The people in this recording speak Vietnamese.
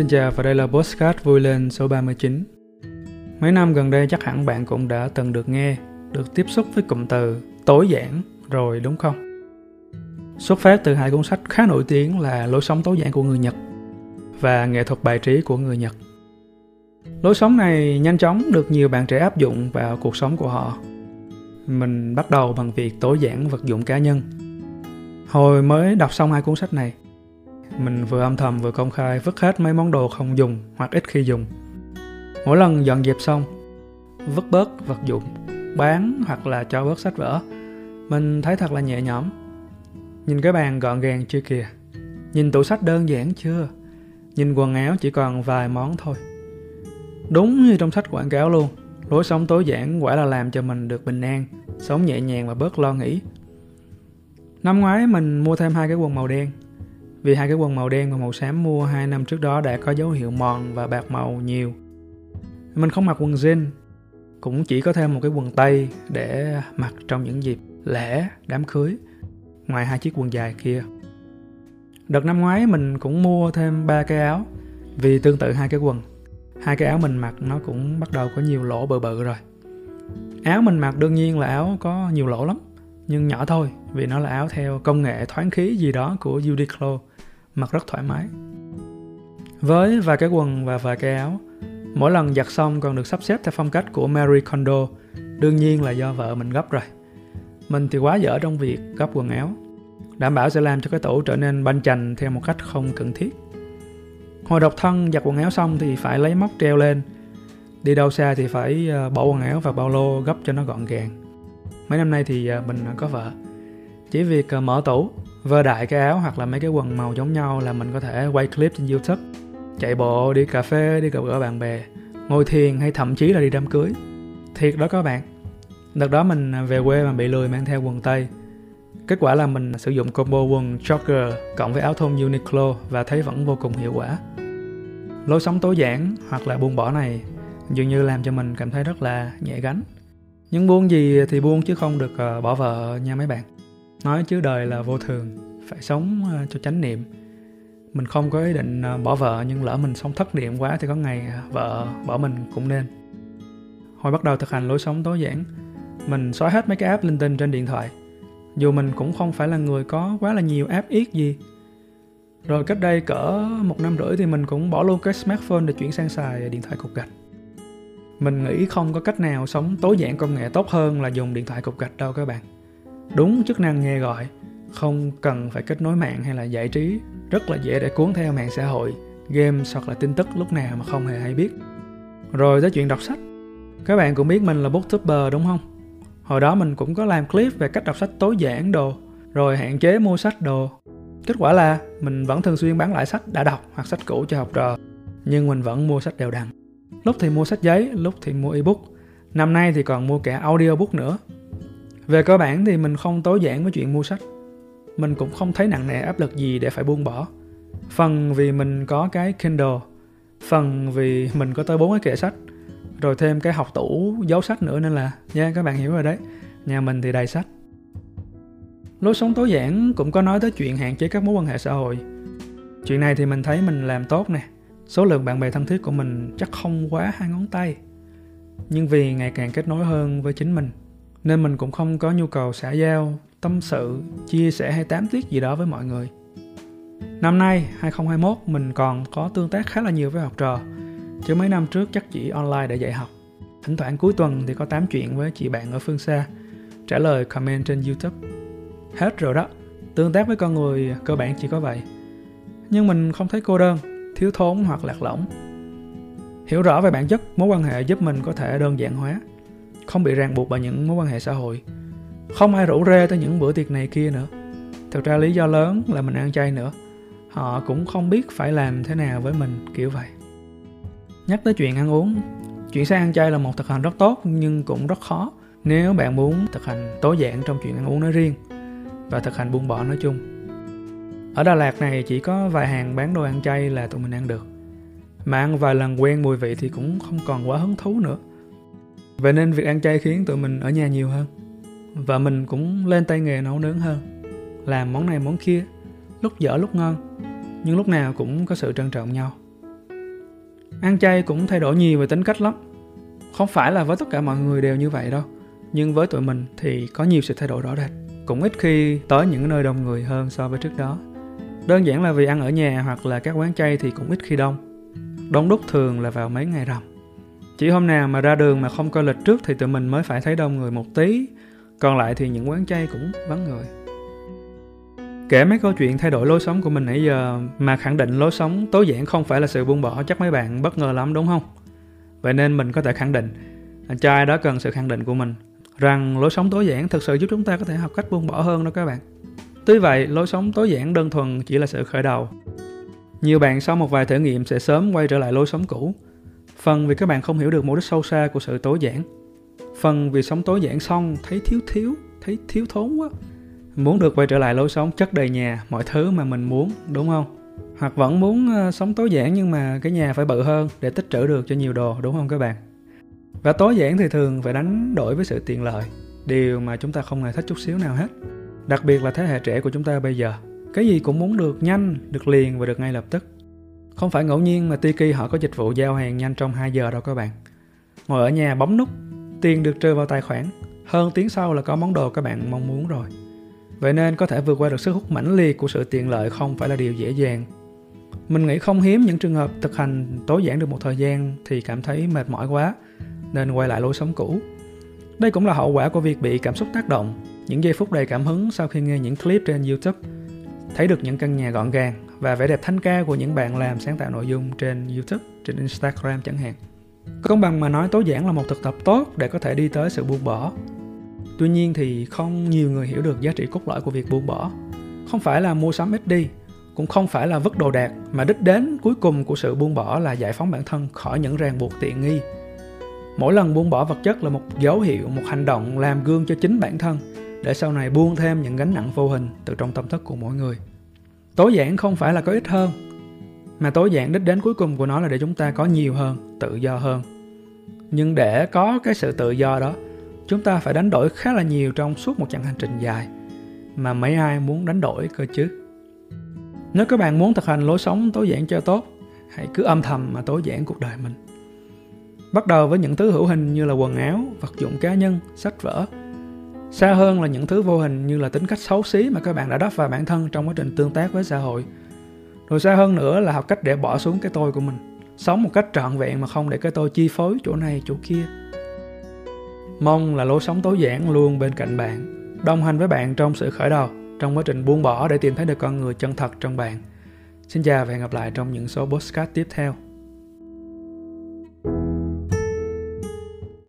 Xin chào và đây là Postcard vui lên số 39. Mấy năm gần đây chắc hẳn bạn cũng đã từng được nghe, được tiếp xúc với cụm từ tối giản rồi đúng không? Xuất phát từ hai cuốn sách khá nổi tiếng là Lối sống tối giản của người Nhật và Nghệ thuật bài trí của người Nhật. Lối sống này nhanh chóng được nhiều bạn trẻ áp dụng vào cuộc sống của họ. Mình bắt đầu bằng việc tối giản vật dụng cá nhân. Hồi mới đọc xong hai cuốn sách này, mình vừa âm thầm vừa công khai vứt hết mấy món đồ không dùng hoặc ít khi dùng. Mỗi lần dọn dẹp xong, vứt bớt vật dụng, bán hoặc là cho bớt sách vở, mình thấy thật là nhẹ nhõm. Nhìn cái bàn gọn gàng chưa kìa, nhìn tủ sách đơn giản chưa, nhìn quần áo chỉ còn vài món thôi. Đúng như trong sách quảng cáo luôn, lối sống tối giản quả là làm cho mình được bình an, sống nhẹ nhàng và bớt lo nghĩ. Năm ngoái mình mua thêm hai cái quần màu đen, vì hai cái quần màu đen và màu xám mua hai năm trước đó đã có dấu hiệu mòn và bạc màu nhiều. Mình không mặc quần jean, cũng chỉ có thêm một cái quần tây để mặc trong những dịp lễ, đám cưới, ngoài hai chiếc quần dài kia. Đợt năm ngoái mình cũng mua thêm ba cái áo, vì tương tự hai cái quần. Hai cái áo mình mặc nó cũng bắt đầu có nhiều lỗ bự bự rồi. Áo mình mặc đương nhiên là áo có nhiều lỗ lắm, nhưng nhỏ thôi vì nó là áo theo công nghệ thoáng khí gì đó của Uniqlo mặc rất thoải mái. Với vài cái quần và vài cái áo, mỗi lần giặt xong còn được sắp xếp theo phong cách của Mary Kondo, đương nhiên là do vợ mình gấp rồi. Mình thì quá dở trong việc gấp quần áo, đảm bảo sẽ làm cho cái tủ trở nên banh chành theo một cách không cần thiết. Hồi độc thân giặt quần áo xong thì phải lấy móc treo lên, đi đâu xa thì phải ờ, bỏ quần áo và bao lô gấp cho nó gọn gàng. Mấy năm nay thì ờ, mình có vợ, chỉ việc ờ, mở tủ vơ đại cái áo hoặc là mấy cái quần màu giống nhau là mình có thể quay clip trên youtube. Chạy bộ, đi cà phê, đi gặp gỡ bạn bè, ngồi thiền hay thậm chí là đi đám cưới. Thiệt đó các bạn. Đợt đó mình về quê mà bị lười mang theo quần tây. Kết quả là mình sử dụng combo quần jogger cộng với áo thun uniqlo và thấy vẫn vô cùng hiệu quả. Lối sống tối giản hoặc là buông bỏ này dường như làm cho mình cảm thấy rất là nhẹ gánh. Nhưng buông gì thì buông chứ không được ờ, bỏ vợ nha mấy bạn nói chứ đời là vô thường, phải sống ờ, cho chánh niệm. Mình không có ý định ờ, bỏ vợ nhưng lỡ mình sống thất niệm quá thì có ngày ờ, vợ bỏ mình cũng nên. Hồi bắt đầu thực hành lối sống tối giản, mình xóa hết mấy cái app linh tinh trên điện thoại. Dù mình cũng không phải là người có quá là nhiều app ít gì. Rồi cách đây cỡ một năm rưỡi thì mình cũng bỏ luôn cái smartphone để chuyển sang xài điện thoại cục gạch. Mình nghĩ không có cách nào sống tối giản công nghệ tốt hơn là dùng điện thoại cục gạch đâu các bạn đúng chức năng nghe gọi. Không cần phải kết nối mạng hay là giải trí. Rất là dễ để cuốn theo mạng xã hội game hoặc là tin tức lúc nào mà không hề hay biết. Rồi tới chuyện đọc sách. Các bạn cũng biết mình là booktuber đúng không? Hồi đó mình cũng có làm clip về cách đọc sách tối giản đồ, rồi hạn chế mua sách đồ. Kết quả là mình vẫn thường xuyên bán lại sách đã đọc hoặc sách cũ cho học trò, nhưng mình vẫn mua sách đều đặn. Lúc thì mua sách giấy, lúc thì mua ebook. Năm nay thì còn mua cả audiobook nữa về cơ bản thì mình không tối giản với chuyện mua sách. Mình cũng không thấy nặng nề áp lực gì để phải buông bỏ. Phần vì mình có cái Kindle, phần vì mình có tới bốn cái kệ sách, rồi thêm cái học tủ giấu sách nữa nên là nha yeah, các bạn hiểu rồi đấy. Nhà mình thì đầy sách. Lối sống tối giản cũng có nói tới chuyện hạn chế các mối quan hệ xã hội. Chuyện này thì mình thấy mình làm tốt nè. Số lượng bạn bè thân thiết của mình chắc không quá hai ngón tay. Nhưng vì ngày càng kết nối hơn với chính mình nên mình cũng không có nhu cầu xã giao, tâm sự, chia sẻ hay tám tiết gì đó với mọi người. Năm nay, 2021, mình còn có tương tác khá là nhiều với học trò, chứ mấy năm trước chắc chỉ online để dạy học. Thỉnh thoảng cuối tuần thì có tám chuyện với chị bạn ở phương xa, trả lời comment trên YouTube. Hết rồi đó, tương tác với con người cơ bản chỉ có vậy. Nhưng mình không thấy cô đơn, thiếu thốn hoặc lạc lõng. Hiểu rõ về bản chất mối quan hệ giúp mình có thể đơn giản hóa, không bị ràng buộc bởi những mối quan hệ xã hội. Không ai rủ rê tới những bữa tiệc này kia nữa. Thực ra lý do lớn là mình ăn chay nữa. Họ cũng không biết phải làm thế nào với mình kiểu vậy. Nhắc tới chuyện ăn uống chuyện sang ăn chay là một thực hành rất tốt nhưng cũng rất khó nếu bạn muốn thực hành tối giản trong chuyện ăn uống nói riêng và thực hành buông bỏ nói chung. Ở Đà Lạt này chỉ có vài hàng bán đồ ăn chay là tụi mình ăn được. Mà ăn vài lần quen mùi vị thì cũng không còn quá hứng thú nữa. Vậy nên việc ăn chay khiến tụi mình ở nhà nhiều hơn. Và mình cũng lên tay nghề nấu nướng hơn. Làm món này món kia, lúc dở lúc ngon, nhưng lúc nào cũng có sự trân trọng nhau. ăn chay cũng thay đổi nhiều về tính cách lắm không phải là với tất cả mọi người đều như vậy đâu nhưng với tụi mình thì có nhiều sự thay đổi rõ rệt cũng ít khi tới những nơi đông người hơn so với trước đó đơn giản là vì ăn ở nhà hoặc là các quán chay thì cũng ít khi đông đông đúc thường là vào mấy ngày rằm chỉ hôm nào mà ra đường mà không coi lịch trước thì tụi mình mới phải thấy đông người một tí. Còn lại thì những quán chay cũng vắng người. Kể mấy câu chuyện thay đổi lối sống của mình nãy giờ mà khẳng định lối sống tối giản không phải là sự buông bỏ, chắc mấy bạn bất ngờ lắm, đúng không? Vậy nên mình có thể khẳng định cho ai đó cần sự khẳng định của mình, rằng lối sống tối giản thực sự giúp chúng ta có thể học cách buông bỏ hơn đó các bạn. Tuy vậy, lối sống tối giản đơn thuần chỉ là sự khởi đầu. Nhiều bạn sau một vài thử nghiệm sẽ sớm quay trở lại lối sống cũ phần vì các bạn không hiểu được mục đích sâu xa của sự tối giản. Phần vì sống tối giản xong, thấy thiếu thiếu, thấy thiếu thốn quá. Muốn được quay trở lại lối sống chất đầy nhà, mọi thứ mà mình muốn, đúng không? Hoặc vẫn muốn ờ, sống tối giản nhưng mà cái nhà phải bự hơn để tích trữ được cho nhiều đồ, đúng không các bạn? Và tối giản thì thường phải đánh đổi với sự tiện lợi, điều mà chúng ta không hề thích chút xíu nào hết. Đặc biệt là thế hệ trẻ của chúng ta bây giờ. Cái gì cũng muốn được nhanh, được liền và được ngay lập tức không phải ngẫu nhiên mà Tiki họ có dịch vụ giao hàng nhanh trong 2 giờ đâu các bạn. Ngồi ở nhà bấm nút tiền được trừ vào tài khoản. Hơn tiếng sau là có món đồ các bạn mong muốn rồi. Vậy nên có thể vượt qua được sức hút mãnh liệt của sự tiện lợi không phải là điều dễ dàng. Mình nghĩ không hiếm những trường hợp thực hành tối giản được một thời gian thì cảm thấy mệt mỏi quá, nên quay lại lối sống cũ. Đây cũng là hậu quả của việc bị cảm xúc tác động, những giây phút đầy cảm hứng sau khi nghe những clip trên YouTube, thấy được những căn nhà gọn gàng và vẻ đẹp thanh ca của những bạn làm sáng tạo nội dung trên YouTube, trên Instagram chẳng hạn. Công bằng mà nói tối giản là một thực tập tốt để có thể đi tới sự buông bỏ Tuy nhiên thì không nhiều người hiểu được giá trị cốt lõi của việc buông bỏ. Không phải là mua sắm ít đi, cũng không phải là vứt đồ đạc, mà đích đến cuối cùng của sự buông bỏ là giải phóng bản thân khỏi những ràng buộc tiện nghi. Mỗi lần buông bỏ vật chất là một dấu hiệu, một hành động làm gương cho chính bản thân, để sau này buông thêm những gánh nặng vô hình từ trong tâm thức của mỗi người. Tối giản không phải là có ít hơn, mà tối giản đích đến cuối cùng của nó là để chúng ta có nhiều hơn, tự do hơn. Nhưng để có cái sự tự do đó chúng ta phải đánh đổi khá là nhiều trong suốt một chặng hành trình dài mà mấy ai muốn đánh đổi cơ chứ? Nếu các bạn muốn thực hành lối sống tối giản cho tốt hãy cứ âm thầm mà tối giản cuộc đời mình. Bắt đầu với những thứ hữu hình như là quần áo vật dụng cá nhân sách vở xa hơn là những thứ vô hình như là tính cách xấu xí mà các bạn đã đắp vào bản thân trong quá trình tương tác với xã hội rồi xa hơn nữa là học cách để bỏ xuống cái tôi của mình sống một cách trọn vẹn mà không để cái tôi chi phối chỗ này chỗ kia Mong là lối sống tối giản luôn bên cạnh bạn, đồng hành với bạn trong sự khởi đầu, trong quá trình buông bỏ để tìm thấy được con người chân thật trong bạn. Xin chào và hẹn gặp lại trong những số podcast tiếp theo.